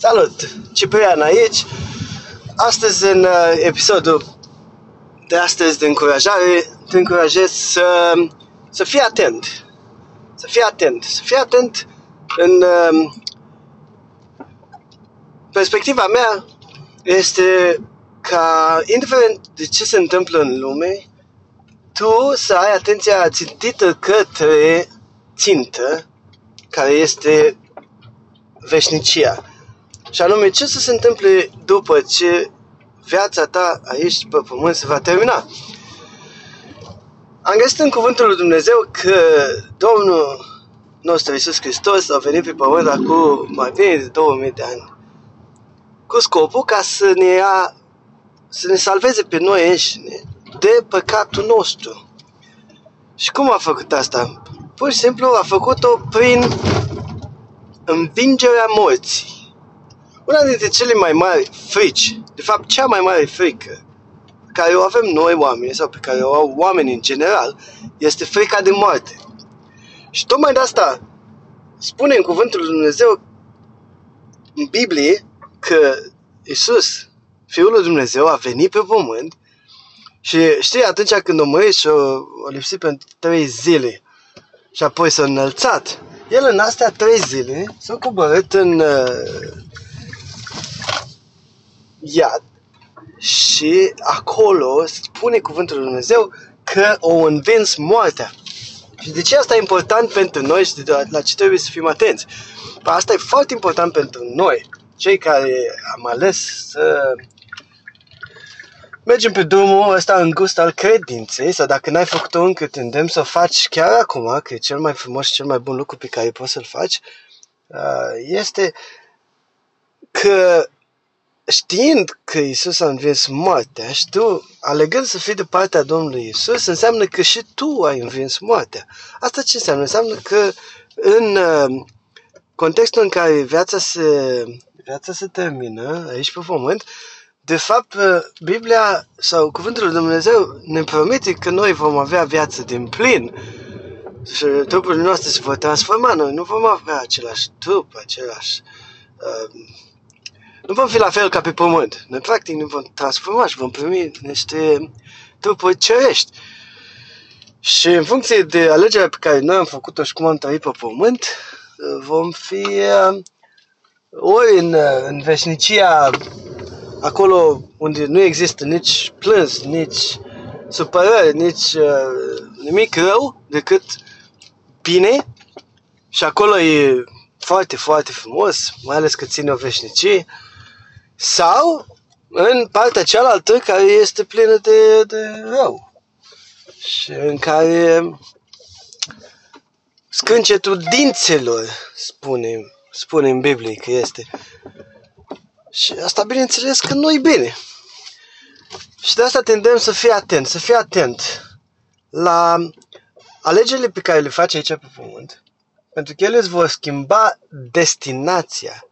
Salut! Ciprian aici. Astăzi, în uh, episodul de astăzi de încurajare, te încurajez să, să fii atent. Să fii atent. Să fii atent în uh, perspectiva mea este ca, indiferent de ce se întâmplă în lume, tu să ai atenția țintită către țintă, care este veșnicia. Și anume, ce să se întâmple după ce viața ta aici pe pământ se va termina. Am găsit în cuvântul lui Dumnezeu că Domnul nostru Iisus Hristos a venit pe pământ acum mai bine de 2000 de ani cu scopul ca să ne ia, să ne salveze pe noi înșine de păcatul nostru. Și cum a făcut asta? Pur și simplu a făcut-o prin învingerea morții. Una dintre cele mai mari frici, de fapt cea mai mare frică care o avem noi oameni sau pe care o au oamenii în general, este frica de moarte. Și tocmai de asta spune în cuvântul lui Dumnezeu în Biblie că Isus, Fiul lui Dumnezeu, a venit pe pământ și știi, atunci când o mărit și o, o lipsit pentru trei zile și apoi s-a înălțat, el în astea trei zile s-a coborât în uh, iad și acolo spune cuvântul lui Dumnezeu că o învins moartea. Și de ce asta e important pentru noi și de la ce trebuie să fim atenți? Păi asta e foarte important pentru noi, cei care am ales să mergem pe drumul ăsta îngust al credinței sau dacă n-ai făcut-o încă, te îndemn să o faci chiar acum, că e cel mai frumos și cel mai bun lucru pe care poți să-l faci, uh, este că știind că Isus a învins moartea și tu, alegând să fii de partea Domnului Isus, înseamnă că și tu ai învins moartea. Asta ce înseamnă? Înseamnă că în uh, contextul în care viața se, viața se termină aici pe pământ, de fapt, uh, Biblia sau Cuvântul lui Dumnezeu ne promite că noi vom avea viață din plin și trupurile noastre se vor transforma. Noi nu vom avea același trup, același uh, nu vom fi la fel ca pe pământ. Noi, practic, ne vom transforma și vom primi niște trupuri cerești. Și în funcție de alegerea pe care noi am făcut-o și cum am trăit pe pământ, vom fi uh, ori în, uh, în veșnicia acolo unde nu există nici plâns, nici supărări, nici uh, nimic rău decât bine și acolo e foarte, foarte frumos, mai ales că ține o veșnicie sau în partea cealaltă care este plină de, de rău și în care scâncetul dințelor spune, spune în Biblie că este. Și asta bineînțeles că nu e bine. Și de asta tindem să fii atent, să fii atent la alegerile pe care le faci aici pe pământ, pentru că ele îți vor schimba destinația